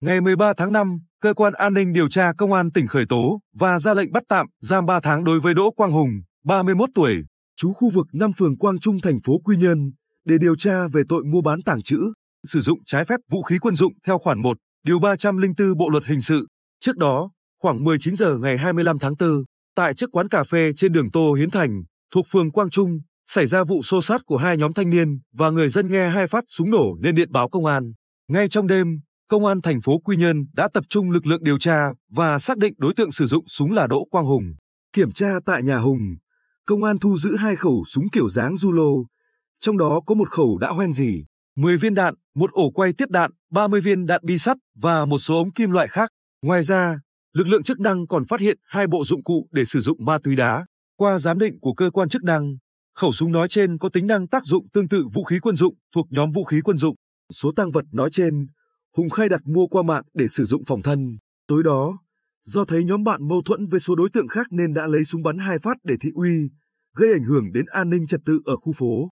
Ngày 13 tháng 5, cơ quan an ninh điều tra công an tỉnh khởi tố và ra lệnh bắt tạm giam 3 tháng đối với Đỗ Quang Hùng, 31 tuổi, trú khu vực 5 phường Quang Trung thành phố Quy Nhơn để điều tra về tội mua bán tàng trữ, sử dụng trái phép vũ khí quân dụng theo khoản 1, điều 304 Bộ luật hình sự. Trước đó, khoảng 19 giờ ngày 25 tháng 4, tại trước quán cà phê trên đường Tô Hiến Thành, thuộc phường Quang Trung, xảy ra vụ xô sát của hai nhóm thanh niên và người dân nghe hai phát súng nổ nên điện báo công an. Ngay trong đêm, công an thành phố Quy Nhơn đã tập trung lực lượng điều tra và xác định đối tượng sử dụng súng là Đỗ Quang Hùng. Kiểm tra tại nhà Hùng, công an thu giữ hai khẩu súng kiểu dáng Zulo, trong đó có một khẩu đã hoen dỉ, 10 viên đạn, một ổ quay tiếp đạn, 30 viên đạn bi sắt và một số ống kim loại khác. Ngoài ra, lực lượng chức năng còn phát hiện hai bộ dụng cụ để sử dụng ma túy đá. Qua giám định của cơ quan chức năng, khẩu súng nói trên có tính năng tác dụng tương tự vũ khí quân dụng thuộc nhóm vũ khí quân dụng. Số tăng vật nói trên, Hùng khai đặt mua qua mạng để sử dụng phòng thân. Tối đó, do thấy nhóm bạn mâu thuẫn với số đối tượng khác nên đã lấy súng bắn hai phát để thị uy, gây ảnh hưởng đến an ninh trật tự ở khu phố.